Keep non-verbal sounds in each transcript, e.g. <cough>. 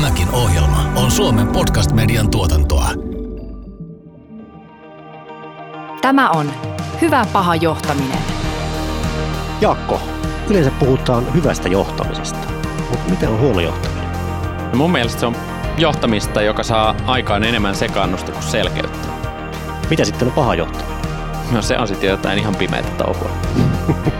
Tämäkin ohjelma on Suomen podcast-median tuotantoa. Tämä on Hyvä paha johtaminen. Jaakko, yleensä puhutaan hyvästä johtamisesta, mutta miten on huono johtaminen? No mun mielestä se on johtamista, joka saa aikaan enemmän sekaannusta kuin selkeyttä. Mitä sitten on paha johtaminen? No se on sitten jotain ihan pimeitä touhua. <laughs>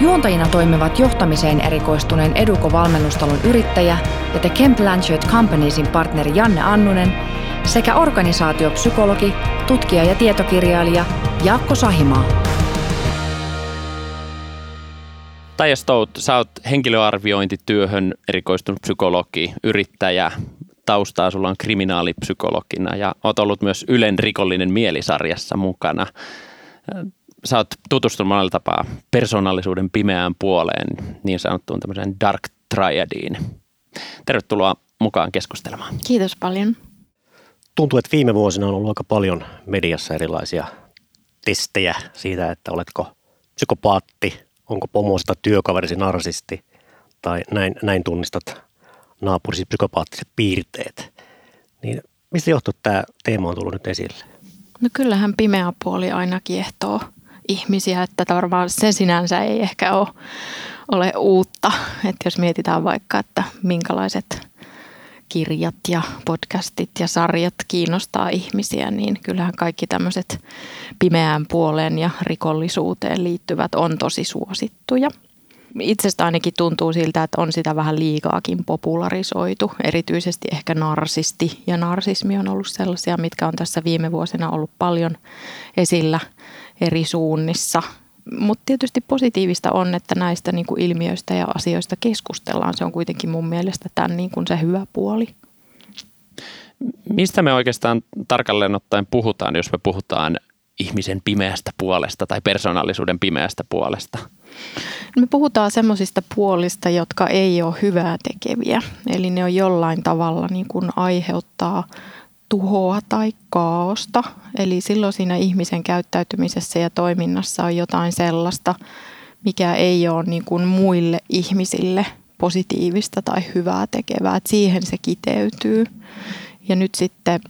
Juontajina toimivat johtamiseen erikoistuneen Eduko-valmennustalon yrittäjä ja The Kemp Blanchard Companiesin partneri Janne Annunen sekä organisaatiopsykologi, tutkija ja tietokirjailija Jaakko Sahimaa. Taija Stout, sä oot henkilöarviointityöhön erikoistunut psykologi, yrittäjä, taustaa sulla on kriminaalipsykologina ja oot ollut myös Ylen rikollinen mielisarjassa mukana sä oot tutustunut monella tapaa persoonallisuuden pimeään puoleen, niin sanottuun tämmöiseen dark triadiin. Tervetuloa mukaan keskustelemaan. Kiitos paljon. Tuntuu, että viime vuosina on ollut aika paljon mediassa erilaisia testejä siitä, että oletko psykopaatti, onko pomosta työkaverisi narsisti tai näin, näin tunnistat naapurisi psykopaattiset piirteet. Niin mistä johtuu, että tämä teema on tullut nyt esille? No kyllähän pimeä puoli aina kiehtoo ihmisiä, että varmaan se sinänsä ei ehkä ole, ole uutta. Että jos mietitään vaikka, että minkälaiset kirjat ja podcastit ja sarjat kiinnostaa ihmisiä, niin kyllähän kaikki tämmöiset pimeään puoleen ja rikollisuuteen liittyvät on tosi suosittuja. Itsestä ainakin tuntuu siltä, että on sitä vähän liikaakin popularisoitu. Erityisesti ehkä narsisti ja narsismi on ollut sellaisia, mitkä on tässä viime vuosina ollut paljon esillä eri suunnissa. Mutta tietysti positiivista on, että näistä niin kuin ilmiöistä ja asioista keskustellaan. Se on kuitenkin mun mielestä tämän niin kuin se hyvä puoli. Mistä me oikeastaan tarkalleen ottaen puhutaan, jos me puhutaan ihmisen pimeästä puolesta tai persoonallisuuden pimeästä puolesta? Me puhutaan semmoisista puolista, jotka ei ole hyvää tekeviä. Eli ne on jollain tavalla niin kuin aiheuttaa tuhoa tai kaaosta. Eli silloin siinä ihmisen käyttäytymisessä ja toiminnassa on jotain sellaista, mikä ei ole niin kuin muille ihmisille positiivista tai hyvää tekevää. Et siihen se kiteytyy. Ja nyt sitten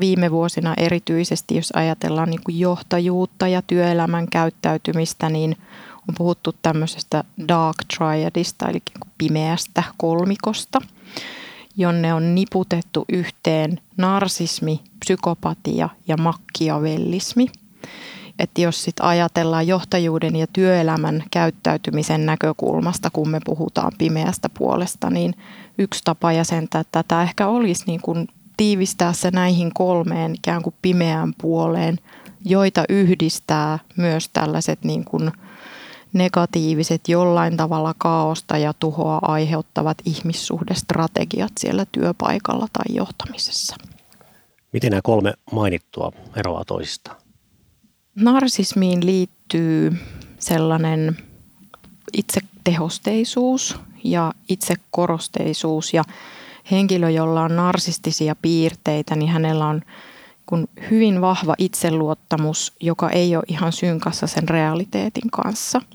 viime vuosina erityisesti, jos ajatellaan niin kuin johtajuutta ja työelämän käyttäytymistä, niin on puhuttu tämmöisestä dark triadista, eli pimeästä kolmikosta – jonne on niputettu yhteen narsismi, psykopatia ja makkiavellismi. Että jos sitten ajatellaan johtajuuden ja työelämän käyttäytymisen näkökulmasta, kun me puhutaan pimeästä puolesta, niin yksi tapa jäsentää tätä ehkä olisi niin kuin tiivistää se näihin kolmeen ikään kuin pimeään puoleen, joita yhdistää myös tällaiset niin kuin – negatiiviset jollain tavalla kaaosta ja tuhoa aiheuttavat ihmissuhdestrategiat siellä työpaikalla tai johtamisessa. Miten nämä kolme mainittua eroaa toisistaan? Narsismiin liittyy sellainen itsetehosteisuus ja itsekorosteisuus ja henkilö, jolla on narsistisia piirteitä, niin hänellä on kun hyvin vahva itseluottamus, joka ei ole ihan synkassa sen realiteetin kanssa –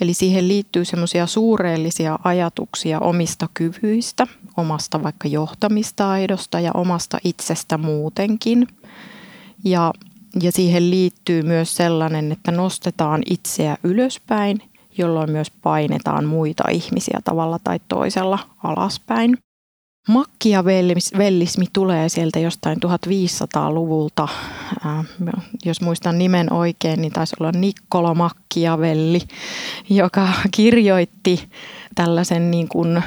Eli siihen liittyy semmoisia suureellisia ajatuksia omista kyvyistä, omasta vaikka johtamistaidosta ja omasta itsestä muutenkin. Ja, ja siihen liittyy myös sellainen, että nostetaan itseä ylöspäin, jolloin myös painetaan muita ihmisiä tavalla tai toisella alaspäin. Makkiavellismi tulee sieltä jostain 1500-luvulta. Äh, jos muistan nimen oikein, niin taisi olla Niccolo Makkiavelli, joka kirjoitti tällaisen niin kuin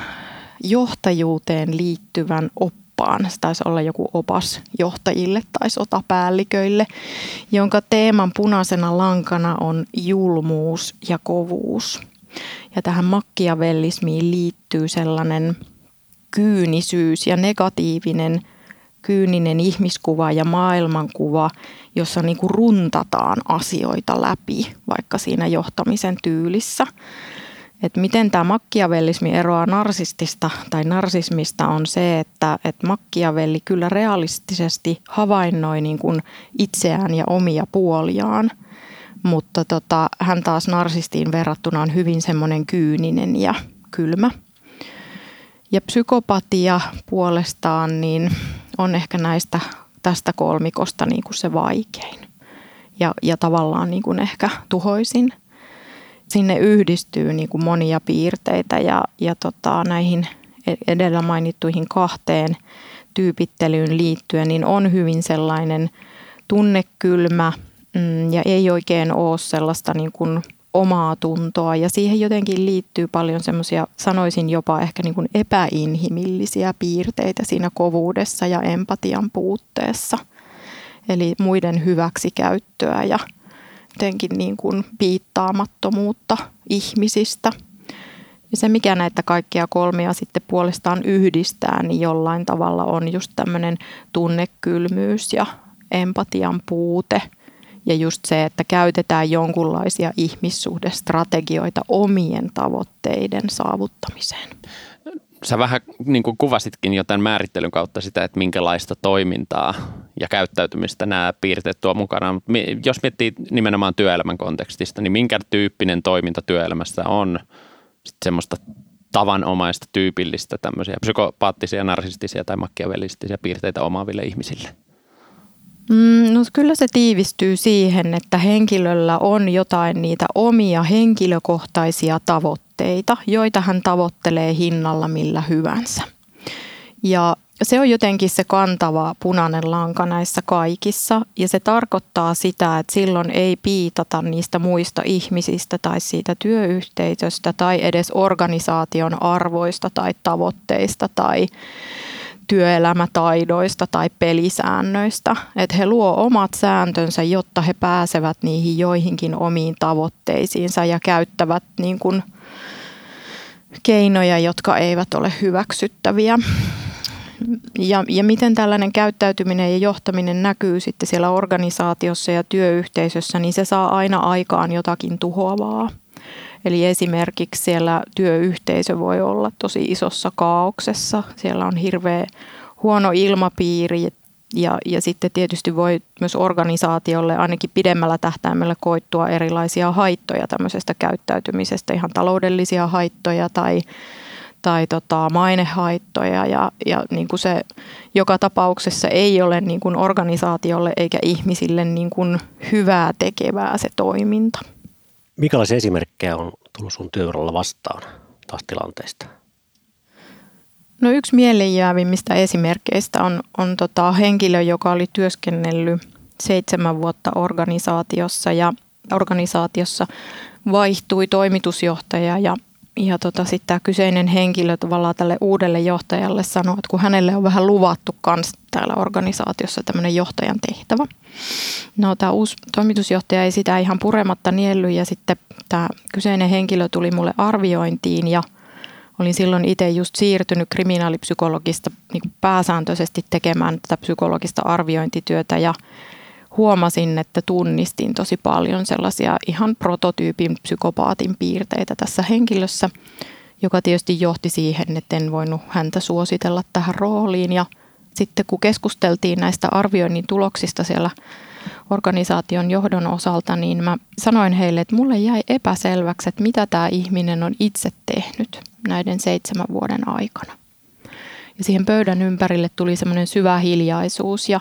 johtajuuteen liittyvän oppaan. Se taisi olla joku opas johtajille tai sotapäälliköille, jonka teeman punaisena lankana on julmuus ja kovuus. Ja tähän makkiavellismiin liittyy sellainen – kyynisyys ja negatiivinen kyyninen ihmiskuva ja maailmankuva, jossa niin kuin runtataan asioita läpi, vaikka siinä johtamisen tyylissä. Et miten tämä makkiavellismi eroaa narsistista tai narsismista on se, että et makkiavelli kyllä realistisesti havainnoi niin kuin itseään ja omia puoliaan, mutta tota, hän taas narsistiin verrattuna on hyvin semmoinen kyyninen ja kylmä. Ja psykopatia puolestaan niin on ehkä näistä tästä kolmikosta niin kuin se vaikein ja, ja tavallaan niin kuin ehkä tuhoisin. Sinne yhdistyy niin kuin monia piirteitä ja, ja tota, näihin e-, edellä mainittuihin kahteen tyypittelyyn liittyen niin on hyvin sellainen tunnekylmä mm, ja ei oikein ole sellaista niin kuin omaa tuntoa ja siihen jotenkin liittyy paljon semmoisia, sanoisin jopa ehkä niin kuin epäinhimillisiä piirteitä siinä kovuudessa ja empatian puutteessa. Eli muiden hyväksikäyttöä ja jotenkin niin kuin piittaamattomuutta ihmisistä. Ja se, mikä näitä kaikkia kolmia sitten puolestaan yhdistää, niin jollain tavalla on just tämmöinen tunnekylmyys ja empatian puute – ja just se, että käytetään jonkunlaisia ihmissuhdestrategioita omien tavoitteiden saavuttamiseen. Sä vähän niin kuin kuvasitkin jo tämän määrittelyn kautta sitä, että minkälaista toimintaa ja käyttäytymistä nämä piirteet tuo mukana. Jos miettii nimenomaan työelämän kontekstista, niin minkä tyyppinen toiminta työelämässä on semmoista tavanomaista, tyypillistä tämmöisiä psykopaattisia, narsistisia tai makkiavellistisia piirteitä omaaville ihmisille? Mm, no kyllä se tiivistyy siihen, että henkilöllä on jotain niitä omia henkilökohtaisia tavoitteita, joita hän tavoittelee hinnalla millä hyvänsä. Ja se on jotenkin se kantava punainen lanka näissä kaikissa ja se tarkoittaa sitä, että silloin ei piitata niistä muista ihmisistä tai siitä työyhteisöstä tai edes organisaation arvoista tai tavoitteista tai työelämätaidoista tai pelisäännöistä. Että he luo omat sääntönsä, jotta he pääsevät niihin joihinkin omiin tavoitteisiinsa ja käyttävät niin kuin keinoja, jotka eivät ole hyväksyttäviä. Ja, ja miten tällainen käyttäytyminen ja johtaminen näkyy sitten siellä organisaatiossa ja työyhteisössä, niin se saa aina aikaan jotakin tuhoavaa. Eli esimerkiksi siellä työyhteisö voi olla tosi isossa kaauksessa. Siellä on hirveä huono ilmapiiri ja, ja sitten tietysti voi myös organisaatiolle ainakin pidemmällä tähtäimellä koittua erilaisia haittoja tämmöisestä käyttäytymisestä, ihan taloudellisia haittoja tai, tai tota, mainehaittoja ja, ja niin kuin se joka tapauksessa ei ole niin kuin organisaatiolle eikä ihmisille niin kuin hyvää tekevää se toiminta. Minkälaisia esimerkkejä on tullut sun työuralla vastaan taas tilanteista? No yksi mieleenjäävimmistä esimerkkeistä on, on tota henkilö, joka oli työskennellyt seitsemän vuotta organisaatiossa ja organisaatiossa vaihtui toimitusjohtaja ja ja tota, sitten tämä kyseinen henkilö tavallaan tälle uudelle johtajalle sanoi, että kun hänelle on vähän luvattu kans täällä organisaatiossa tämmöinen johtajan tehtävä. No tämä uusi toimitusjohtaja ei sitä ihan purematta nielly ja sitten tämä kyseinen henkilö tuli mulle arviointiin ja olin silloin itse just siirtynyt kriminaalipsykologista niin pääsääntöisesti tekemään tätä psykologista arviointityötä ja huomasin, että tunnistin tosi paljon sellaisia ihan prototyypin psykopaatin piirteitä tässä henkilössä, joka tietysti johti siihen, että en voinut häntä suositella tähän rooliin. Ja sitten kun keskusteltiin näistä arvioinnin tuloksista siellä organisaation johdon osalta, niin mä sanoin heille, että mulle jäi epäselväksi, että mitä tämä ihminen on itse tehnyt näiden seitsemän vuoden aikana. Ja siihen pöydän ympärille tuli semmoinen syvä hiljaisuus ja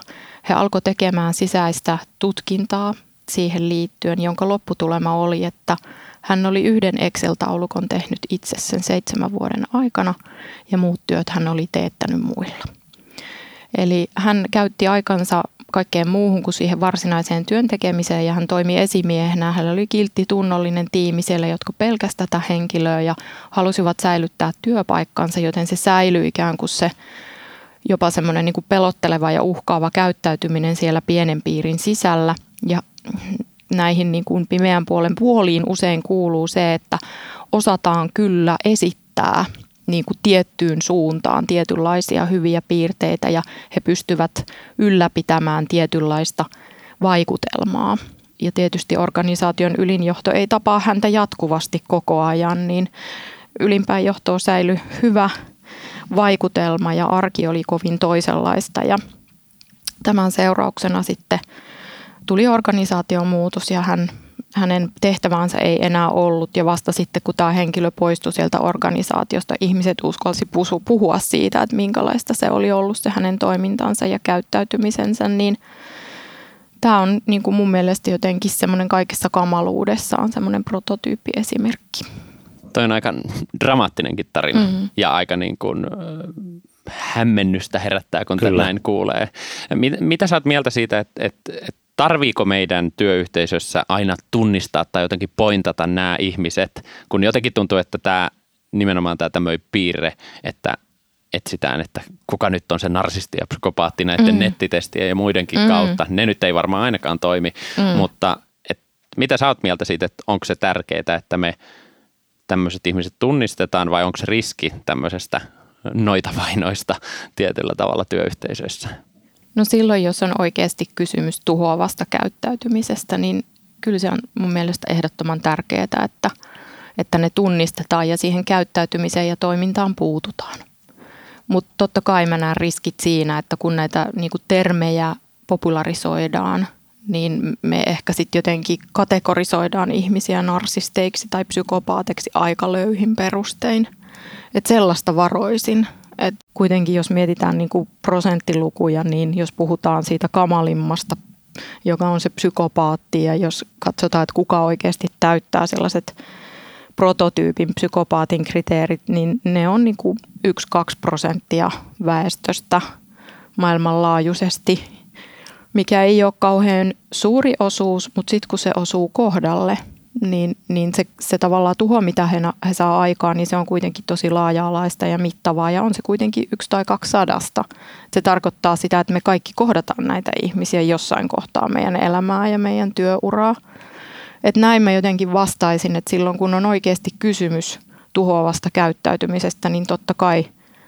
he alkoi tekemään sisäistä tutkintaa siihen liittyen, jonka lopputulema oli, että hän oli yhden Excel-taulukon tehnyt itse sen seitsemän vuoden aikana ja muut työt hän oli teettänyt muilla. Eli hän käytti aikansa kaikkeen muuhun kuin siihen varsinaiseen työntekemiseen ja hän toimi esimiehenä. Hänellä oli kiltti tunnollinen tiimi siellä, jotka pelkästään tätä henkilöä ja halusivat säilyttää työpaikkansa, joten se säilyi ikään kuin se jopa semmoinen niin pelotteleva ja uhkaava käyttäytyminen siellä pienen piirin sisällä. Ja näihin niin kuin pimeän puolen puoliin usein kuuluu se, että osataan kyllä esittää niin kuin tiettyyn suuntaan tietynlaisia hyviä piirteitä ja he pystyvät ylläpitämään tietynlaista vaikutelmaa. Ja tietysti organisaation ylinjohto ei tapaa häntä jatkuvasti koko ajan, niin ylimpään johtoon säilyi hyvä vaikutelma ja arki oli kovin toisenlaista ja tämän seurauksena sitten tuli organisaation muutos ja hän, hänen tehtävänsä ei enää ollut ja vasta sitten kun tämä henkilö poistui sieltä organisaatiosta, ihmiset uskalsi puhua siitä, että minkälaista se oli ollut se hänen toimintansa ja käyttäytymisensä, niin tämä on niin kuin mun mielestä jotenkin semmoinen kaikessa kamaluudessaan semmoinen prototyyppiesimerkki. Toi on aika dramaattinenkin tarina mm-hmm. ja aika niin kuin, hämmennystä herättää, kun Kyllä. näin kuulee. Mit, mitä sä oot mieltä siitä, että, että, että tarviiko meidän työyhteisössä aina tunnistaa tai jotenkin pointata nämä ihmiset, kun jotenkin tuntuu, että tämä nimenomaan tämä tämmöinen piirre, että etsitään, että kuka nyt on se narsisti ja psykopaatti näiden mm. nettitestien ja muidenkin mm. kautta. Ne nyt ei varmaan ainakaan toimi, mm. mutta et, mitä sä oot mieltä siitä, että onko se tärkeää, että me tämmöiset ihmiset tunnistetaan vai onko se riski tämmöisestä noita vainoista tietyllä tavalla työyhteisöissä? No silloin, jos on oikeasti kysymys tuhoavasta käyttäytymisestä, niin kyllä se on mun mielestä ehdottoman tärkeää, että, että ne tunnistetaan ja siihen käyttäytymiseen ja toimintaan puututaan. Mutta totta kai mä näen riskit siinä, että kun näitä niinku termejä popularisoidaan, niin me ehkä sitten jotenkin kategorisoidaan ihmisiä narsisteiksi tai psykopaateiksi aika löyhin perustein. Et sellaista varoisin. Et kuitenkin jos mietitään niinku prosenttilukuja, niin jos puhutaan siitä kamalimmasta, joka on se psykopaatti, ja jos katsotaan, että kuka oikeasti täyttää sellaiset prototyypin psykopaatin kriteerit, niin ne on niin kuin 1-2 prosenttia väestöstä maailmanlaajuisesti, mikä ei ole kauhean suuri osuus, mutta sitten kun se osuu kohdalle, niin, niin se, se tavallaan tuho, mitä he, he saa aikaan, niin se on kuitenkin tosi laaja-alaista ja mittavaa ja on se kuitenkin yksi tai kaksi sadasta. Se tarkoittaa sitä, että me kaikki kohdataan näitä ihmisiä jossain kohtaa meidän elämää ja meidän työuraa – että näin mä jotenkin vastaisin, että silloin kun on oikeasti kysymys tuhoavasta käyttäytymisestä, niin totta kai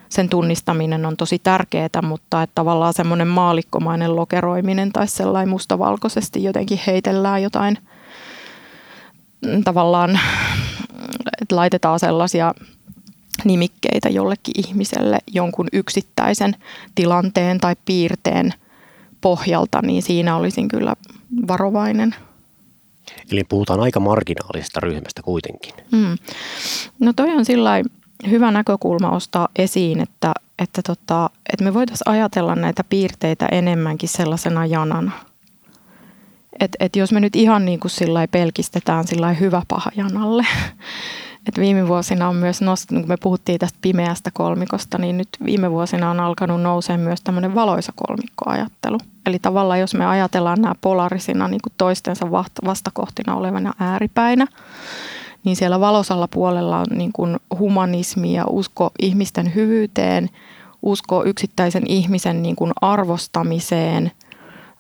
sen tunnistaminen on tosi tärkeää, mutta että tavallaan semmoinen maalikkomainen lokeroiminen tai sellainen mustavalkoisesti jotenkin heitellään jotain tavallaan, että laitetaan sellaisia nimikkeitä jollekin ihmiselle jonkun yksittäisen tilanteen tai piirteen pohjalta, niin siinä olisin kyllä varovainen. Eli puhutaan aika marginaalisesta ryhmästä kuitenkin. Mm. No toi on sillä hyvä näkökulma ostaa esiin, että, että, tota, että me voitaisiin ajatella näitä piirteitä enemmänkin sellaisena janana. Et, et jos me nyt ihan niin kuin sillä pelkistetään sillä hyvä paha janalle, <laughs> että viime vuosina on myös nostettu, kun me puhuttiin tästä pimeästä kolmikosta, niin nyt viime vuosina on alkanut nousee myös tämmöinen valoisa kolmikkoajattelu. Eli tavallaan jos me ajatellaan nämä polarisina niin kuin toistensa vastakohtina olevana ääripäinä, niin siellä valosalla puolella on niin kuin humanismi ja usko ihmisten hyvyyteen, usko yksittäisen ihmisen niin kuin arvostamiseen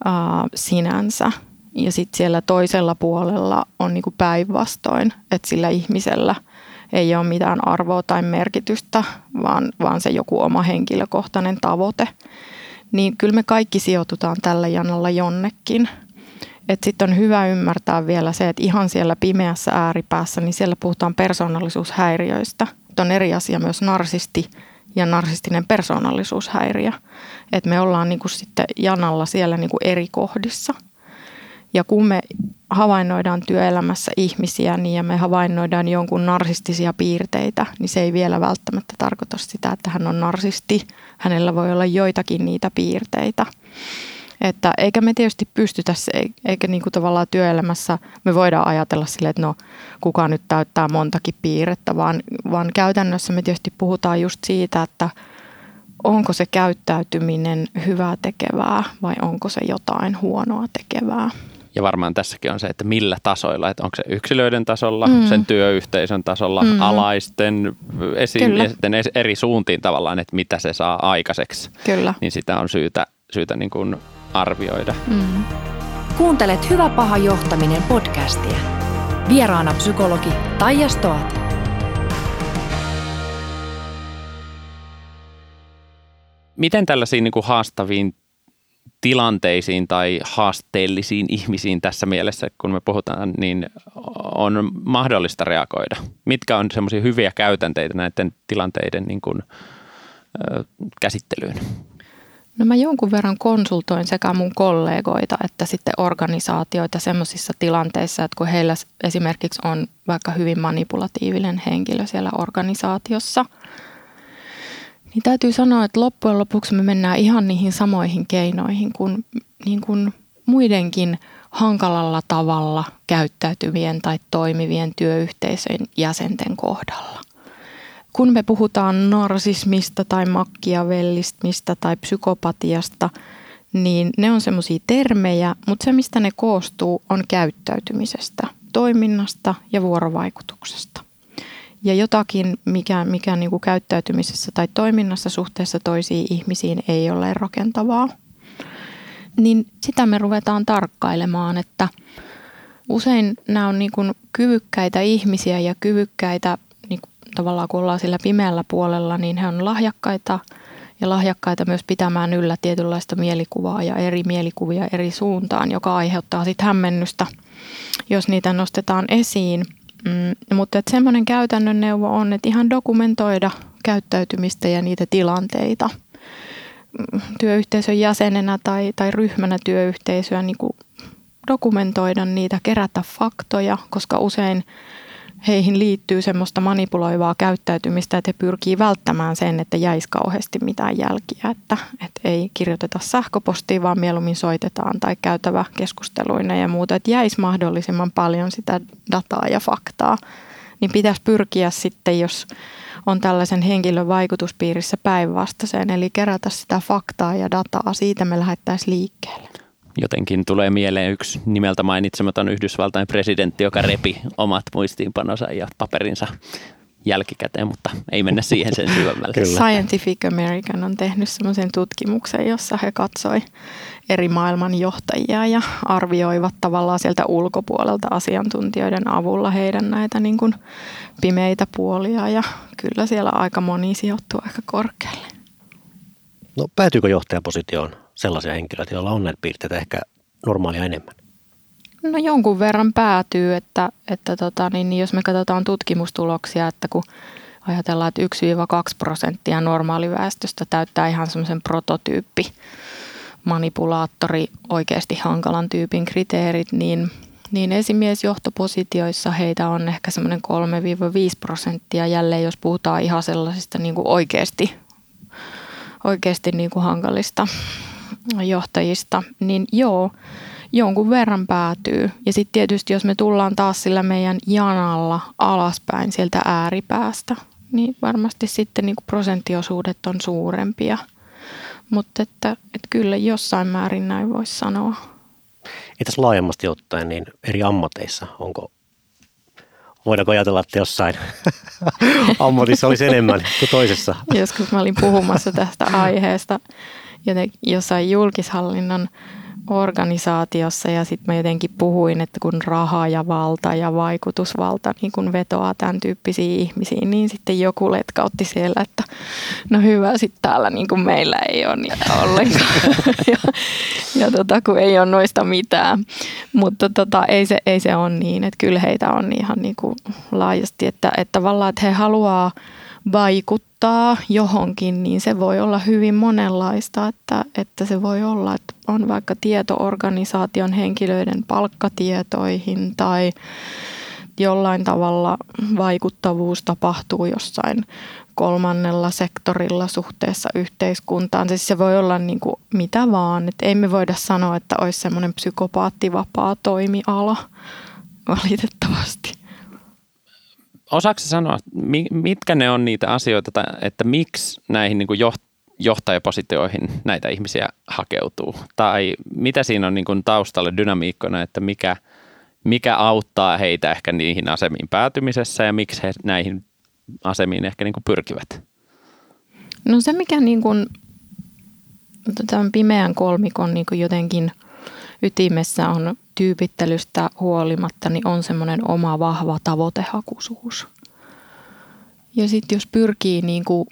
ää, sinänsä. Ja sitten siellä toisella puolella on niin kuin päinvastoin, että sillä ihmisellä – ei ole mitään arvoa tai merkitystä, vaan, vaan se joku oma henkilökohtainen tavoite. Niin kyllä me kaikki sijoitutaan tällä janalla jonnekin. Sitten on hyvä ymmärtää vielä se, että ihan siellä pimeässä ääripäässä, niin siellä puhutaan persoonallisuushäiriöistä. On eri asia myös narsisti ja narsistinen persoonallisuushäiriö. Että me ollaan niin kuin sitten janalla siellä niin kuin eri kohdissa – ja kun me havainnoidaan työelämässä ihmisiä niin ja me havainnoidaan jonkun narsistisia piirteitä, niin se ei vielä välttämättä tarkoita sitä, että hän on narsisti. Hänellä voi olla joitakin niitä piirteitä. Että eikä me tietysti pystytä, eikä niin kuin tavallaan työelämässä me voidaan ajatella sille, että no kuka nyt täyttää montakin piirrettä, vaan, vaan käytännössä me tietysti puhutaan just siitä, että onko se käyttäytyminen hyvää tekevää vai onko se jotain huonoa tekevää. Ja varmaan tässäkin on se, että millä tasoilla, että onko se yksilöiden tasolla, mm. sen työyhteisön tasolla, mm. alaisten, esi- ja sitten eri suuntiin tavallaan, että mitä se saa aikaiseksi. Kyllä. Niin sitä on syytä, syytä niin kuin arvioida. Mm. Kuuntelet Hyvä paha johtaminen podcastia. Vieraana psykologi Taija Stoat. miten tällaisiin niin kuin haastaviin tilanteisiin tai haasteellisiin ihmisiin tässä mielessä, kun me puhutaan, niin on mahdollista reagoida? Mitkä on semmoisia hyviä käytänteitä näiden tilanteiden niin kuin, ö, käsittelyyn? No mä jonkun verran konsultoin sekä mun kollegoita että sitten organisaatioita semmoisissa tilanteissa, että kun heillä esimerkiksi on vaikka hyvin manipulatiivinen henkilö siellä organisaatiossa, niin täytyy sanoa, että loppujen lopuksi me mennään ihan niihin samoihin keinoihin kuin, niin kuin muidenkin hankalalla tavalla käyttäytyvien tai toimivien työyhteisöjen jäsenten kohdalla kun me puhutaan narsismista tai makkiavellismista tai psykopatiasta, niin ne on semmoisia termejä, mutta se mistä ne koostuu on käyttäytymisestä, toiminnasta ja vuorovaikutuksesta. Ja jotakin, mikä, mikä niin kuin käyttäytymisessä tai toiminnassa suhteessa toisiin ihmisiin ei ole rakentavaa, niin sitä me ruvetaan tarkkailemaan, että usein nämä on niin kuin kyvykkäitä ihmisiä ja kyvykkäitä tavallaan kun ollaan sillä pimeällä puolella, niin he on lahjakkaita ja lahjakkaita myös pitämään yllä tietynlaista mielikuvaa ja eri mielikuvia eri suuntaan, joka aiheuttaa sitten hämmennystä, jos niitä nostetaan esiin. Mm, mutta että semmoinen käytännön neuvo on, että ihan dokumentoida käyttäytymistä ja niitä tilanteita. Mm, työyhteisön jäsenenä tai, tai ryhmänä työyhteisöä niin dokumentoida niitä, kerätä faktoja, koska usein heihin liittyy semmoista manipuloivaa käyttäytymistä, että he pyrkii välttämään sen, että jäisi kauheasti mitään jälkiä, että, että ei kirjoiteta sähköpostia, vaan mieluummin soitetaan tai käytävä keskusteluina ja muuta, että jäisi mahdollisimman paljon sitä dataa ja faktaa. Niin pitäisi pyrkiä sitten, jos on tällaisen henkilön vaikutuspiirissä päinvastaiseen, eli kerätä sitä faktaa ja dataa, siitä me lähdettäisiin liikkeelle. Jotenkin tulee mieleen yksi nimeltä mainitsematon Yhdysvaltain presidentti, joka repi omat muistiinpanonsa ja paperinsa jälkikäteen, mutta ei mennä siihen sen syvemmälle. Kyllä. Scientific American on tehnyt semmoisen tutkimuksen, jossa he katsoi eri maailman johtajia ja arvioivat tavallaan sieltä ulkopuolelta asiantuntijoiden avulla heidän näitä niin kuin pimeitä puolia ja kyllä siellä aika moni sijoittuu aika korkealle. No päätyykö johtajapositioon sellaisia henkilöitä, joilla on näitä piirteitä ehkä normaalia enemmän? No jonkun verran päätyy, että, että tota, niin, niin jos me katsotaan tutkimustuloksia, että kun ajatellaan, että 1-2 prosenttia normaaliväestöstä täyttää ihan semmoisen prototyyppi manipulaattori oikeasti hankalan tyypin kriteerit, niin, niin esimiesjohtopositioissa heitä on ehkä semmoinen 3-5 prosenttia jälleen, jos puhutaan ihan sellaisista niin kuin oikeasti, oikeasti niin kuin hankalista johtajista, niin joo, jonkun verran päätyy. Ja sitten tietysti, jos me tullaan taas sillä meidän janalla alaspäin sieltä ääripäästä, niin varmasti sitten niin prosenttiosuudet on suurempia. Mutta että, että kyllä jossain määrin näin voisi sanoa. Entäs laajemmasti ottaen, niin eri ammateissa, onko voidaanko ajatella, että jossain <laughs> ammatissa olisi enemmän kuin toisessa? Joskus mä olin puhumassa tästä aiheesta jossain julkishallinnon organisaatiossa ja sitten mä jotenkin puhuin, että kun raha ja valta ja vaikutusvalta niin kun vetoaa tämän tyyppisiin ihmisiin, niin sitten joku letkautti siellä, että no hyvä, sitten täällä niin kuin meillä ei ole niitä ollenkaan <laughs> ja, ja tota, kun ei ole noista mitään. Mutta tota, ei, se, ei se ole niin, että kyllä heitä on ihan niin kuin laajasti, että, että tavallaan, että he haluaa vaikuttaa johonkin, niin se voi olla hyvin monenlaista, että, että se voi olla, että on vaikka tietoorganisaation henkilöiden palkkatietoihin tai jollain tavalla vaikuttavuus tapahtuu jossain kolmannella sektorilla suhteessa yhteiskuntaan. Siis se voi olla niin kuin mitä vaan. että ei me voida sanoa, että olisi semmoinen psykopaattivapaa toimiala valitettavasti osaako sanoa, mitkä ne on niitä asioita, että miksi näihin niin kuin johtajapositioihin näitä ihmisiä hakeutuu? Tai mitä siinä on niin kuin taustalle dynamiikkona, että mikä, mikä auttaa heitä ehkä niihin asemiin päätymisessä ja miksi he näihin asemiin ehkä niin kuin pyrkivät? No se, mikä niin kuin, tämän pimeän kolmikon niin kuin jotenkin ytimessä on tyypittelystä huolimatta, niin on semmoinen oma vahva tavoitehakuisuus. Ja sitten jos pyrkii niin kuin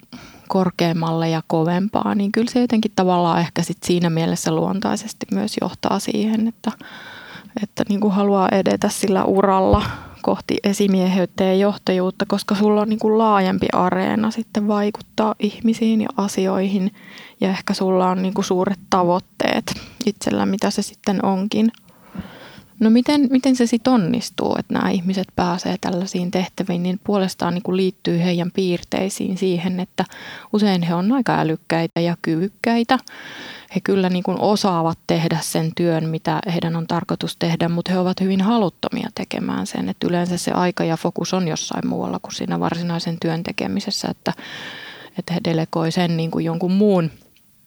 korkeammalle ja kovempaa, niin kyllä se jotenkin tavallaan ehkä sit siinä mielessä luontaisesti myös johtaa siihen, että, että niin kuin haluaa edetä sillä uralla kohti esimieheyttä ja johtajuutta, koska sulla on niin kuin laajempi areena sitten vaikuttaa ihmisiin ja asioihin ja ehkä sulla on niin kuin suuret tavoitteet itsellä, mitä se sitten onkin. No miten, miten se sitten onnistuu, että nämä ihmiset pääsee tällaisiin tehtäviin, niin puolestaan niin kuin liittyy heidän piirteisiin siihen, että usein he on aika älykkäitä ja kyvykkäitä. He kyllä niin kuin osaavat tehdä sen työn, mitä heidän on tarkoitus tehdä, mutta he ovat hyvin haluttomia tekemään sen. Että yleensä se aika ja fokus on jossain muualla kuin siinä varsinaisen työn tekemisessä, että, että he delegoi sen niin kuin jonkun muun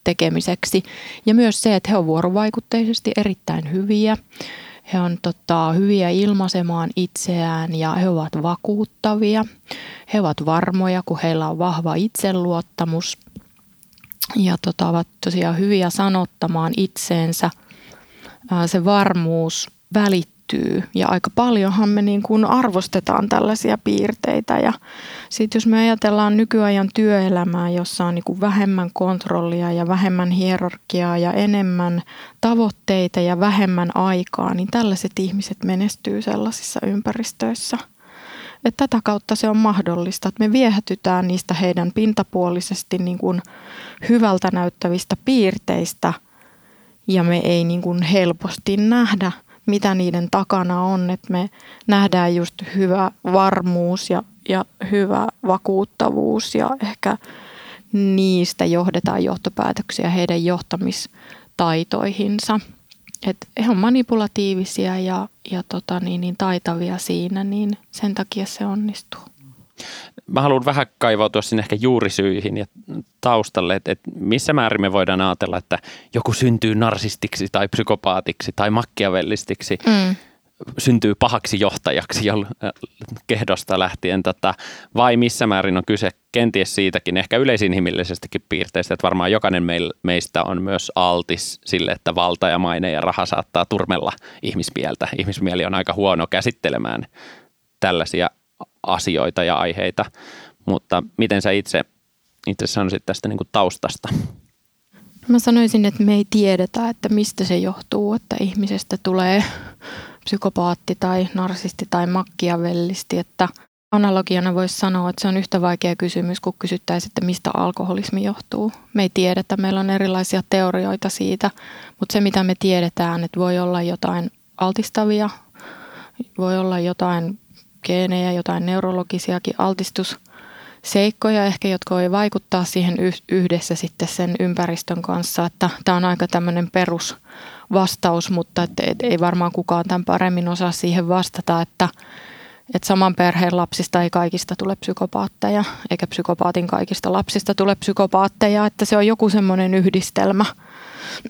tekemiseksi. Ja myös se, että he ovat vuorovaikutteisesti erittäin hyviä. He on tota, hyviä ilmaisemaan itseään ja he ovat vakuuttavia. He ovat varmoja, kun heillä on vahva itseluottamus ja tota, ovat tosiaan hyviä sanottamaan itseensä. Se varmuus välittyy kehittyy ja aika paljonhan me niin kuin arvostetaan tällaisia piirteitä ja sitten jos me ajatellaan nykyajan työelämää, jossa on niin kuin vähemmän kontrollia ja vähemmän hierarkiaa ja enemmän tavoitteita ja vähemmän aikaa, niin tällaiset ihmiset menestyy sellaisissa ympäristöissä. Että tätä kautta se on mahdollista, että me viehätytään niistä heidän pintapuolisesti niin kuin hyvältä näyttävistä piirteistä ja me ei niin kuin helposti nähdä – mitä niiden takana on, että me nähdään just hyvä varmuus ja, ja hyvä vakuuttavuus ja ehkä niistä johdetaan johtopäätöksiä heidän johtamistaitoihinsa. Et he on manipulatiivisia ja, ja tota niin, niin taitavia siinä, niin sen takia se onnistuu mä haluan vähän kaivautua sinne ehkä juurisyihin ja taustalle, että, että missä määrin me voidaan ajatella, että joku syntyy narsistiksi tai psykopaatiksi tai makkiavellistiksi, mm. syntyy pahaksi johtajaksi jo kehdosta lähtien, tota, vai missä määrin on kyse kenties siitäkin, ehkä yleisinhimillisestikin piirteistä, että varmaan jokainen meistä on myös altis sille, että valta ja maine ja raha saattaa turmella ihmismieltä. Ihmismieli on aika huono käsittelemään tällaisia asioita ja aiheita, mutta miten sä itse, itse sanoisit tästä niin kuin taustasta? Mä sanoisin, että me ei tiedetä, että mistä se johtuu, että ihmisestä tulee psykopaatti tai narsisti tai makkiavellisti, että analogiana voisi sanoa, että se on yhtä vaikea kysymys, kun kysyttäisiin, että mistä alkoholismi johtuu. Me ei tiedetä, meillä on erilaisia teorioita siitä, mutta se mitä me tiedetään, että voi olla jotain altistavia, voi olla jotain geenejä, jotain neurologisiakin altistusseikkoja ehkä, jotka voi vaikuttaa siihen yhdessä sitten sen ympäristön kanssa. Että tämä on aika tämmöinen perusvastaus, mutta että ei varmaan kukaan tämän paremmin osaa siihen vastata, että, että saman perheen lapsista ei kaikista tule psykopaatteja, eikä psykopaatin kaikista lapsista tule psykopaatteja, että se on joku semmoinen yhdistelmä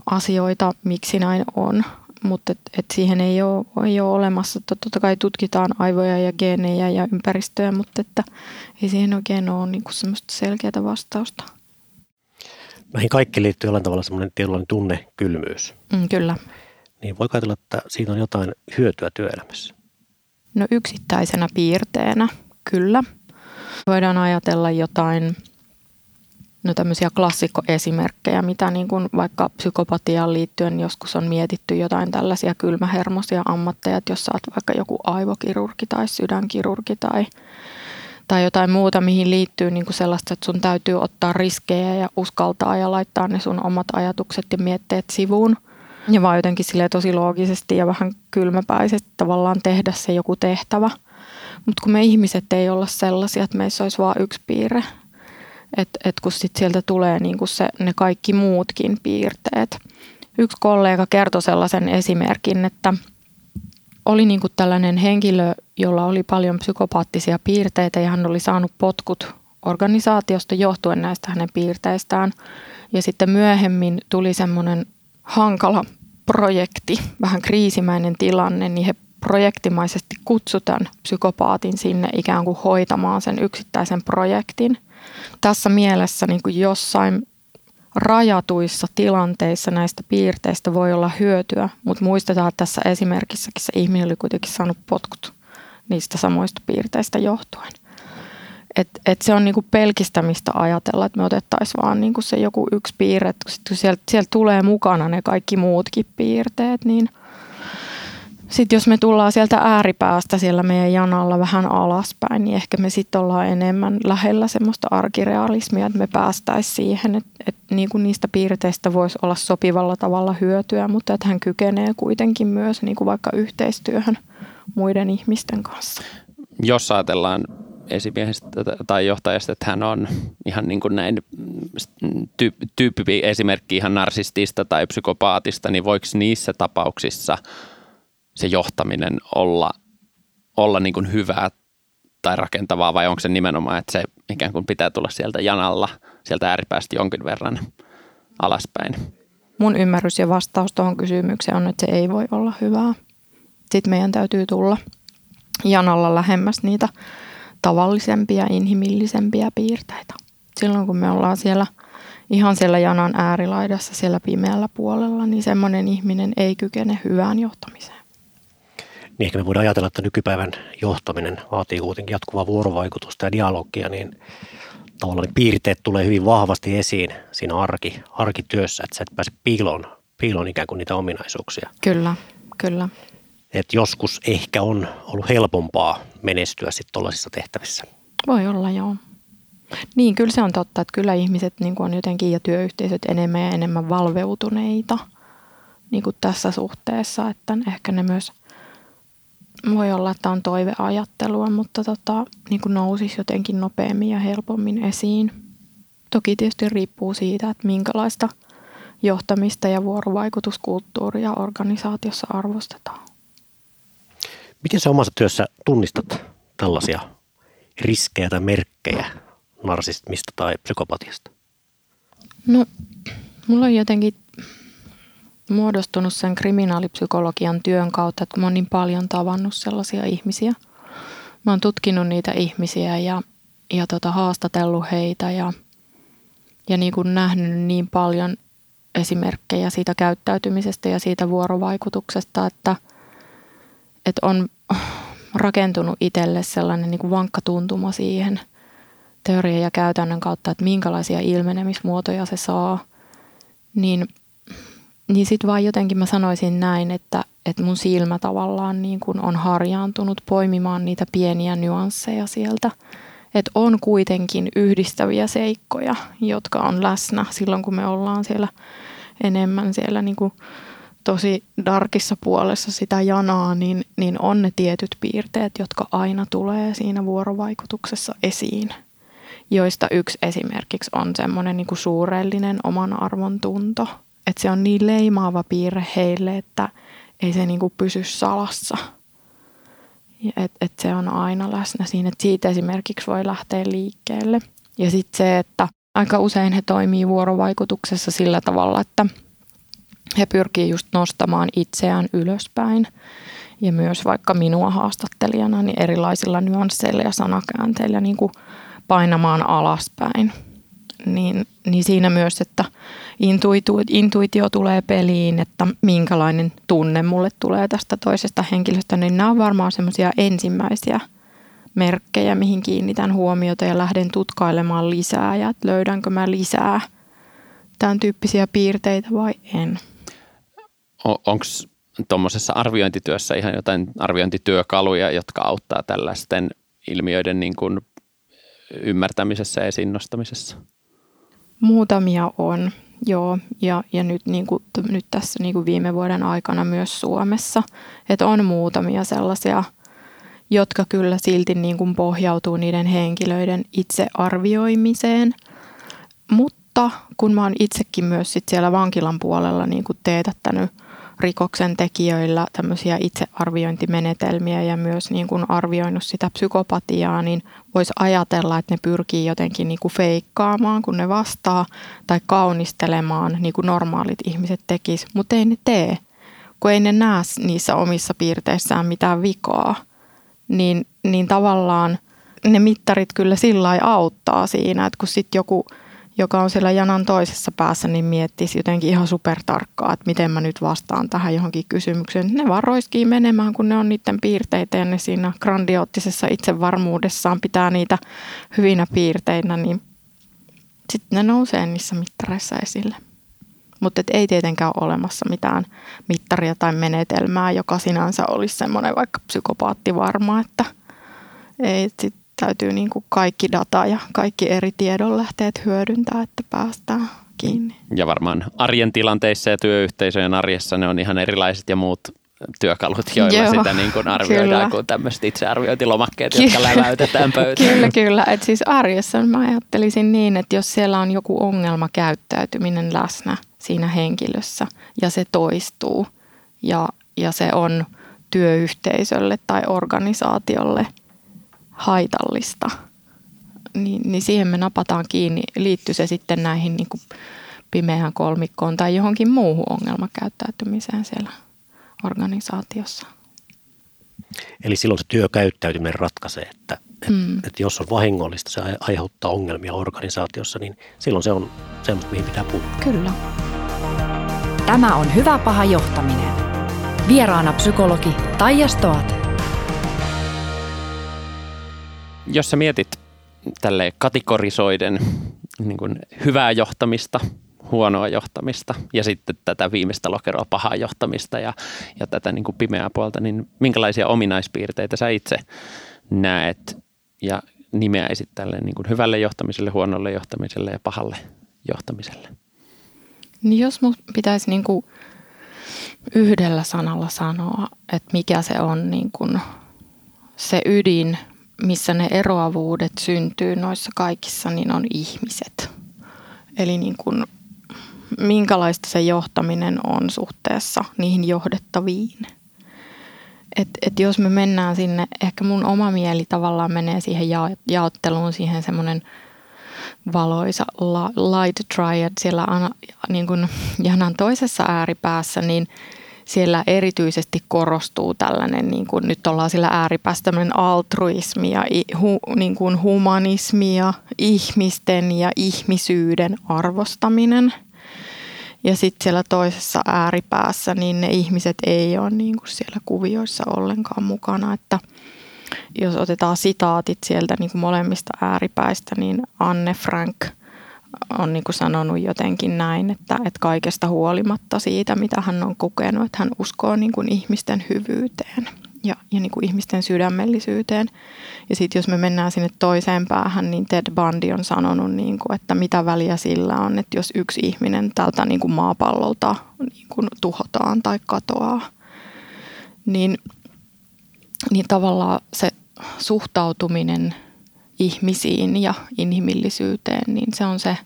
asioita, miksi näin on mutta et, et siihen ei ole, ei ole olemassa. Totta kai tutkitaan aivoja ja geenejä ja ympäristöä, mutta että ei siihen oikein ole niin kuin semmoista selkeää vastausta. Näihin kaikki liittyy jollain tavalla semmoinen tietynlainen tunnekylmyys. Mm, kyllä. Niin voiko ajatella, että siitä on jotain hyötyä työelämässä? No yksittäisenä piirteenä, kyllä. Voidaan ajatella jotain no tämmöisiä klassikkoesimerkkejä, mitä niin kuin vaikka psykopatiaan liittyen joskus on mietitty jotain tällaisia kylmähermosia ammatteja, että jos sä oot vaikka joku aivokirurgi tai sydänkirurgi tai, tai jotain muuta, mihin liittyy niin kuin sellaista, että sun täytyy ottaa riskejä ja uskaltaa ja laittaa ne sun omat ajatukset ja mietteet sivuun. Ja vaan jotenkin sille tosi loogisesti ja vähän kylmäpäisesti tavallaan tehdä se joku tehtävä. Mutta kun me ihmiset ei olla sellaisia, että meissä olisi vain yksi piirre, että et kun sit sieltä tulee niinku se, ne kaikki muutkin piirteet. Yksi kollega kertoi sellaisen esimerkin, että oli niinku tällainen henkilö, jolla oli paljon psykopaattisia piirteitä ja hän oli saanut potkut organisaatiosta johtuen näistä hänen piirteistään. Ja sitten myöhemmin tuli semmoinen hankala projekti, vähän kriisimäinen tilanne, niin he projektimaisesti kutsutaan psykopaatin sinne ikään kuin hoitamaan sen yksittäisen projektin tässä mielessä niin kuin jossain rajatuissa tilanteissa näistä piirteistä voi olla hyötyä, mutta muistetaan, että tässä esimerkissäkin se ihminen oli kuitenkin saanut potkut niistä samoista piirteistä johtuen. Et, et se on niinku pelkistämistä ajatella, että me otettaisiin vaan niinku se joku yksi piirre, sitten sieltä, sieltä tulee mukana ne kaikki muutkin piirteet, niin – sitten jos me tullaan sieltä ääripäästä siellä meidän janalla vähän alaspäin, niin ehkä me sitten ollaan enemmän lähellä semmoista arkirealismia, että me päästäisiin siihen, että, että niin kuin niistä piirteistä voisi olla sopivalla tavalla hyötyä, mutta että hän kykenee kuitenkin myös niin kuin vaikka yhteistyöhön muiden ihmisten kanssa. Jos ajatellaan esimiehestä tai johtajasta, että hän on ihan niin kuin näin tyyppi, esimerkki ihan narsistista tai psykopaatista, niin voiko niissä tapauksissa – se johtaminen olla, olla niin kuin hyvää tai rakentavaa vai onko se nimenomaan, että se ikään kuin pitää tulla sieltä janalla, sieltä ääripäästä jonkin verran alaspäin? Mun ymmärrys ja vastaus tuohon kysymykseen on, että se ei voi olla hyvää. Sitten meidän täytyy tulla janalla lähemmäs niitä tavallisempia, inhimillisempiä piirteitä. Silloin kun me ollaan siellä ihan siellä janan äärilaidassa, siellä pimeällä puolella, niin semmoinen ihminen ei kykene hyvään johtamiseen niin ehkä me voidaan ajatella, että nykypäivän johtaminen vaatii kuitenkin jatkuvaa vuorovaikutusta ja dialogia, niin tavallaan piirteet tulee hyvin vahvasti esiin siinä arki, arkityössä, että sä et pääse piiloon, piiloon ikään kuin niitä ominaisuuksia. Kyllä, kyllä. Et joskus ehkä on ollut helpompaa menestyä sitten tuollaisissa tehtävissä. Voi olla, joo. Niin, kyllä se on totta, että kyllä ihmiset niin on jotenkin ja työyhteisöt enemmän ja enemmän valveutuneita niin kuin tässä suhteessa, että ehkä ne myös – voi olla, että on toiveajattelua, mutta tota, niin kuin nousisi jotenkin nopeammin ja helpommin esiin. Toki tietysti riippuu siitä, että minkälaista johtamista ja vuorovaikutuskulttuuria organisaatiossa arvostetaan. Miten sä omassa työssä tunnistat tällaisia riskejä tai merkkejä narsismista tai psykopatiasta? No, mulla on jotenkin muodostunut sen kriminaalipsykologian työn kautta, että mä oon niin paljon tavannut sellaisia ihmisiä. Mä oon tutkinut niitä ihmisiä ja, ja tota, haastatellut heitä ja, ja niin kuin nähnyt niin paljon esimerkkejä siitä käyttäytymisestä ja siitä vuorovaikutuksesta, että, että on rakentunut itselle sellainen niin kuin vankka tuntuma siihen teorian ja käytännön kautta, että minkälaisia ilmenemismuotoja se saa, niin – niin sitten vaan jotenkin mä sanoisin näin, että, että mun silmä tavallaan niin kuin on harjaantunut poimimaan niitä pieniä nyansseja sieltä. Että on kuitenkin yhdistäviä seikkoja, jotka on läsnä silloin, kun me ollaan siellä enemmän siellä niin kuin tosi darkissa puolessa sitä janaa, niin, niin on ne tietyt piirteet, jotka aina tulee siinä vuorovaikutuksessa esiin. Joista yksi esimerkiksi on semmoinen niin suurellinen oman arvon tunto – että se on niin leimaava piirre heille, että ei se niin kuin pysy salassa. Että et se on aina läsnä siinä, että siitä esimerkiksi voi lähteä liikkeelle. Ja sitten se, että aika usein he toimii vuorovaikutuksessa sillä tavalla, että he pyrkii just nostamaan itseään ylöspäin. Ja myös vaikka minua haastattelijana niin erilaisilla nyansseilla ja sanakäänteillä niin kuin painamaan alaspäin – niin, niin siinä myös, että intuitio, intuitio tulee peliin, että minkälainen tunne mulle tulee tästä toisesta henkilöstä, niin nämä on varmaan semmoisia ensimmäisiä merkkejä, mihin kiinnitän huomiota ja lähden tutkailemaan lisää ja että löydänkö mä lisää tämän tyyppisiä piirteitä vai en. Onko tuommoisessa arviointityössä ihan jotain arviointityökaluja, jotka auttaa tällaisten ilmiöiden niin kuin ymmärtämisessä ja esiin nostamisessa? Muutamia on, joo, ja, ja nyt, niin kuin, nyt tässä niin kuin viime vuoden aikana myös Suomessa, että on muutamia sellaisia, jotka kyllä silti niin kuin pohjautuu niiden henkilöiden itsearvioimiseen, mutta kun mä oon itsekin myös sit siellä vankilan puolella niin kuin teetättänyt – rikoksen tekijöillä tämmöisiä itsearviointimenetelmiä ja myös niin kuin arvioinut sitä psykopatiaa, niin voisi ajatella, että ne pyrkii jotenkin niin kuin feikkaamaan, kun ne vastaa, tai kaunistelemaan, niin kuin normaalit ihmiset tekis, mutta ei ne tee, kun ei ne näe niissä omissa piirteissään mitään vikaa, niin, niin tavallaan ne mittarit kyllä sillä auttaa siinä, että kun sitten joku joka on siellä janan toisessa päässä, niin miettisi jotenkin ihan supertarkkaa, että miten mä nyt vastaan tähän johonkin kysymykseen. Ne vaan roiskii menemään, kun ne on niiden piirteitä ja ne siinä grandioottisessa itsevarmuudessaan pitää niitä hyvinä piirteinä, niin sitten ne nousee niissä mittareissa esille. Mutta ei tietenkään ole olemassa mitään mittaria tai menetelmää, joka sinänsä olisi semmoinen vaikka psykopaatti varma, että ei, sit täytyy niin kuin kaikki data ja kaikki eri tiedonlähteet hyödyntää, että päästään kiinni. Ja varmaan arjen tilanteissa ja työyhteisöjen arjessa ne on ihan erilaiset ja muut työkalut, joilla Joo, sitä niin kuin arvioidaan kyllä. kuin tämmöiset itsearviointilomakkeet, Ky- jotka läväytetään pöytään. Kyllä, kyllä. Et siis arjessa mä ajattelisin niin, että jos siellä on joku ongelmakäyttäytyminen läsnä siinä henkilössä ja se toistuu ja, ja se on työyhteisölle tai organisaatiolle haitallista, niin, niin siihen me napataan kiinni. Liittyy se sitten näihin niin kuin pimeään kolmikkoon tai johonkin muuhun ongelmakäyttäytymiseen siellä organisaatiossa. Eli silloin se työkäyttäytyminen ratkaisee, että, mm. että jos on vahingollista, se aiheuttaa ongelmia organisaatiossa, niin silloin se on semmoista, mihin pitää puuttua. Kyllä. Tämä on Hyvä paha johtaminen. Vieraana psykologi Taija Stoat. Jos sä mietit tälle kategorisoiden niin kuin hyvää johtamista, huonoa johtamista ja sitten tätä viimeistä lokeroa pahaa johtamista ja, ja tätä niin kuin pimeää puolta, niin minkälaisia ominaispiirteitä sä itse näet ja nimeäisit tälle niin kuin hyvälle johtamiselle, huonolle johtamiselle ja pahalle johtamiselle? Niin jos mun pitäisi niin kuin yhdellä sanalla sanoa, että mikä se on niin kuin se ydin, missä ne eroavuudet syntyy noissa kaikissa, niin on ihmiset. Eli niin kuin, minkälaista se johtaminen on suhteessa niihin johdettaviin. Et, et jos me mennään sinne, ehkä mun oma mieli tavallaan menee siihen ja, jaotteluun, siihen semmoinen – valoisa light triad siellä niin kuin janan toisessa ääripäässä, niin siellä erityisesti korostuu tällainen, niin kuin nyt ollaan sillä ääripäässä tämmöinen altruismi ja hu, niin kuin humanismi ja ihmisten ja ihmisyyden arvostaminen. Ja sitten siellä toisessa ääripäässä, niin ne ihmiset ei ole niin kuin siellä kuvioissa ollenkaan mukana, että – jos otetaan sitaatit sieltä niin kuin molemmista ääripäistä, niin Anne Frank on niin kuin sanonut jotenkin näin, että, että kaikesta huolimatta siitä, mitä hän on kokenut, että hän uskoo niin kuin ihmisten hyvyyteen ja, ja niin kuin ihmisten sydämellisyyteen. Ja sitten jos me mennään sinne toiseen päähän, niin Ted Bundy on sanonut, niin kuin, että mitä väliä sillä on, että jos yksi ihminen tältä niin kuin maapallolta niin kuin tuhotaan tai katoaa, niin niin tavallaan se suhtautuminen ihmisiin ja inhimillisyyteen, niin se on se,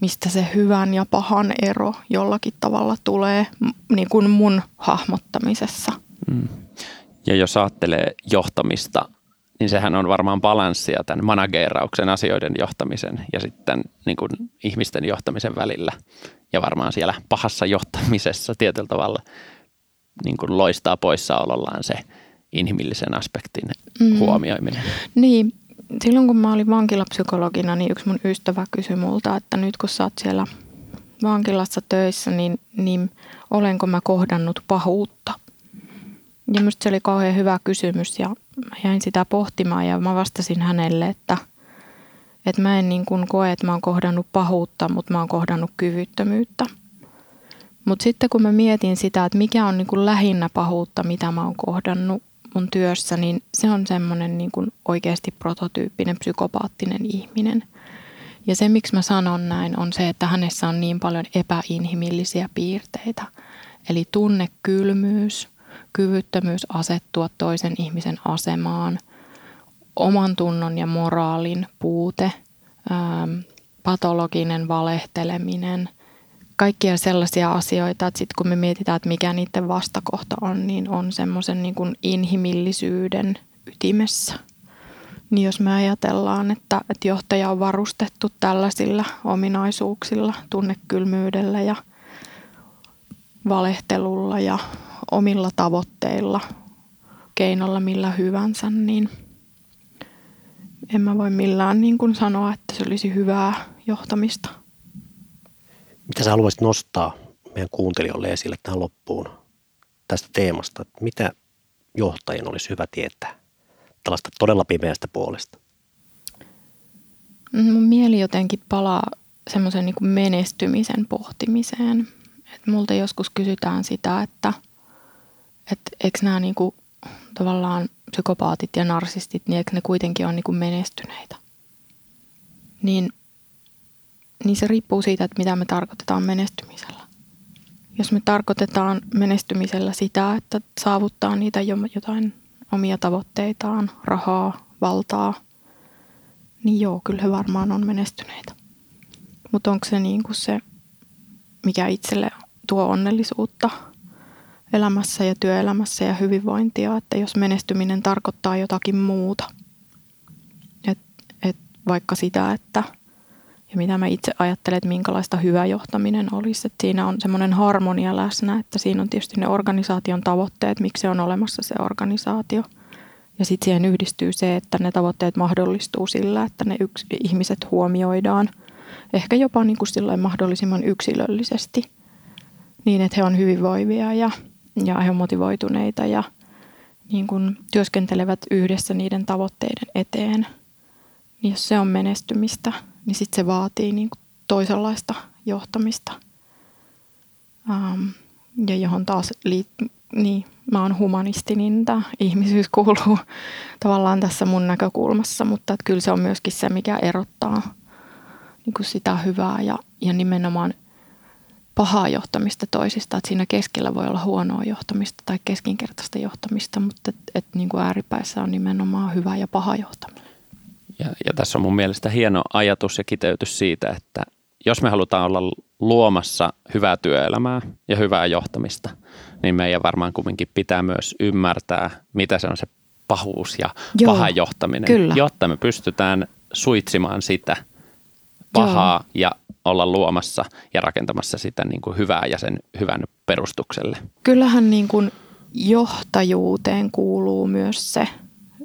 mistä se hyvän ja pahan ero jollakin tavalla tulee niin kuin mun hahmottamisessa. Mm. Ja jos ajattelee johtamista, niin sehän on varmaan balanssia tämän manageerauksen asioiden johtamisen ja sitten niin kuin ihmisten johtamisen välillä. Ja varmaan siellä pahassa johtamisessa tietyllä tavalla niin kuin loistaa poissaolollaan se – inhimillisen aspektin mm. huomioiminen. Niin, silloin kun mä olin vankilapsykologina, niin yksi mun ystävä kysyi multa, että nyt kun sä oot siellä vankilassa töissä, niin, niin olenko mä kohdannut pahuutta? Ja musta se oli kauhean hyvä kysymys ja mä jäin sitä pohtimaan ja mä vastasin hänelle, että, että mä en niin kuin koe, että mä oon kohdannut pahuutta, mutta mä oon kohdannut kyvyttömyyttä. Mutta sitten kun mä mietin sitä, että mikä on niin kuin lähinnä pahuutta, mitä mä oon kohdannut, mun työssä, niin se on semmoinen niin kuin oikeasti prototyyppinen psykopaattinen ihminen. Ja se, miksi mä sanon näin, on se, että hänessä on niin paljon epäinhimillisiä piirteitä. Eli tunnekylmyys, kyvyttömyys asettua toisen ihmisen asemaan, oman tunnon ja moraalin puute, patologinen valehteleminen – kaikkia sellaisia asioita, että sitten kun me mietitään, että mikä niiden vastakohta on, niin on semmoisen niin kuin inhimillisyyden ytimessä. Niin jos me ajatellaan, että, että johtaja on varustettu tällaisilla ominaisuuksilla, tunnekylmyydellä ja valehtelulla ja omilla tavoitteilla, keinolla millä hyvänsä, niin en mä voi millään niin kuin sanoa, että se olisi hyvää johtamista. Mitä sä haluaisit nostaa meidän kuuntelijoille esille tähän loppuun tästä teemasta? Että mitä johtajien olisi hyvä tietää tällaista todella pimeästä puolesta? Mun mieli jotenkin palaa semmoisen niin menestymisen pohtimiseen. Et multa joskus kysytään sitä, että et eikö nämä niin kuin, tavallaan psykopaatit ja narsistit, niin eikö ne kuitenkin ole niin kuin menestyneitä? Niin, niin se riippuu siitä, että mitä me tarkoitetaan menestymisellä. Jos me tarkoitetaan menestymisellä sitä, että saavuttaa niitä jotain omia tavoitteitaan, rahaa, valtaa, niin joo, kyllä he varmaan on menestyneitä. Mutta onko se niin kuin se, mikä itselle tuo onnellisuutta elämässä ja työelämässä ja hyvinvointia, että jos menestyminen tarkoittaa jotakin muuta, et, et vaikka sitä, että ja mitä mä itse ajattelen, että minkälaista hyvä johtaminen olisi, että siinä on semmoinen harmonia läsnä, että siinä on tietysti ne organisaation tavoitteet, miksi se on olemassa se organisaatio – ja sitten siihen yhdistyy se, että ne tavoitteet mahdollistuu sillä, että ne yks, ihmiset huomioidaan. Ehkä jopa niin kuin mahdollisimman yksilöllisesti. Niin, että he on hyvinvoivia ja, ja he on motivoituneita ja niin kuin työskentelevät yhdessä niiden tavoitteiden eteen. Niin jos se on menestymistä, niin sitten se vaatii niin kuin toisenlaista johtamista. Um, ja johon taas liittyy, niin, mä oon humanisti, niin tämä ihmisyys kuuluu <laughs> tavallaan tässä mun näkökulmassa, mutta että kyllä se on myöskin se, mikä erottaa niin kuin sitä hyvää ja, ja nimenomaan pahaa johtamista toisista. Että siinä keskellä voi olla huonoa johtamista tai keskinkertaista johtamista, mutta et, et niin kuin ääripäissä on nimenomaan hyvä ja paha johtaminen. Ja, ja tässä on mun mielestä hieno ajatus ja kiteytys siitä, että jos me halutaan olla luomassa hyvää työelämää ja hyvää johtamista, niin meidän varmaan kumminkin pitää myös ymmärtää, mitä se on se pahuus ja Joo, paha johtaminen, kyllä. jotta me pystytään suitsimaan sitä pahaa Joo. ja olla luomassa ja rakentamassa sitä niin kuin hyvää ja sen hyvän perustukselle. Kyllähän niin kuin johtajuuteen kuuluu myös se,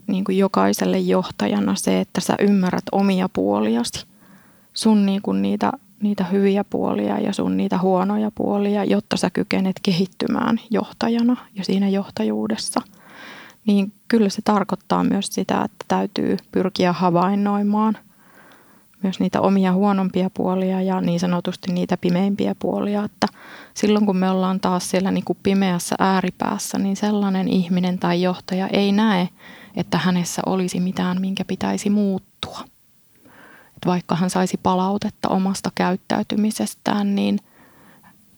niin kuin jokaiselle johtajana se, että sä ymmärrät omia puoliasi. Sun niin kuin niitä niitä hyviä puolia ja sun niitä huonoja puolia, jotta sä kykenet kehittymään johtajana ja siinä johtajuudessa. Niin kyllä se tarkoittaa myös sitä, että täytyy pyrkiä havainnoimaan myös niitä omia huonompia puolia ja niin sanotusti niitä pimeimpiä puolia. Että silloin kun me ollaan taas siellä niin kuin pimeässä ääripäässä, niin sellainen ihminen tai johtaja ei näe, että hänessä olisi mitään, minkä pitäisi muuttua – vaikka hän saisi palautetta omasta käyttäytymisestään, niin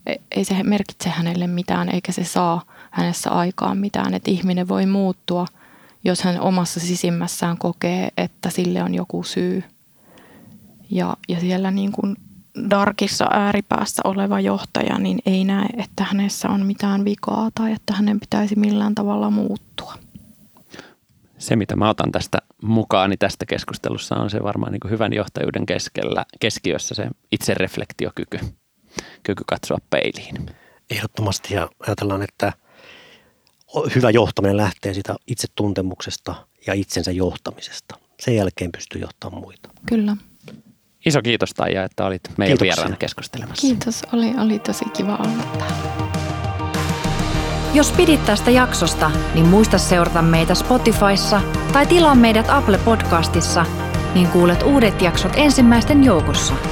e- ei se merkitse hänelle mitään eikä se saa hänessä aikaan mitään. Että ihminen voi muuttua, jos hän omassa sisimmässään kokee, että sille on joku syy. Ja, ja siellä niin kuin darkissa ääripäässä oleva johtaja niin ei näe, että hänessä on mitään vikaa tai että hänen pitäisi millään tavalla muuttua se, mitä mä otan tästä mukaani tästä keskustelussa, on se varmaan niin hyvän johtajuuden keskellä, keskiössä se itsereflektiokyky, kyky katsoa peiliin. Ehdottomasti ja ajatellaan, että hyvä johtaminen lähtee siitä itsetuntemuksesta ja itsensä johtamisesta. Sen jälkeen pystyy johtamaan muita. Kyllä. Iso kiitos Taija, että olit meidän vieraana keskustelemassa. Kiitos, oli, oli tosi kiva olla täällä. Jos pidit tästä jaksosta, niin muista seurata meitä Spotifyssa tai tilaa meidät Apple Podcastissa, niin kuulet uudet jaksot ensimmäisten joukossa –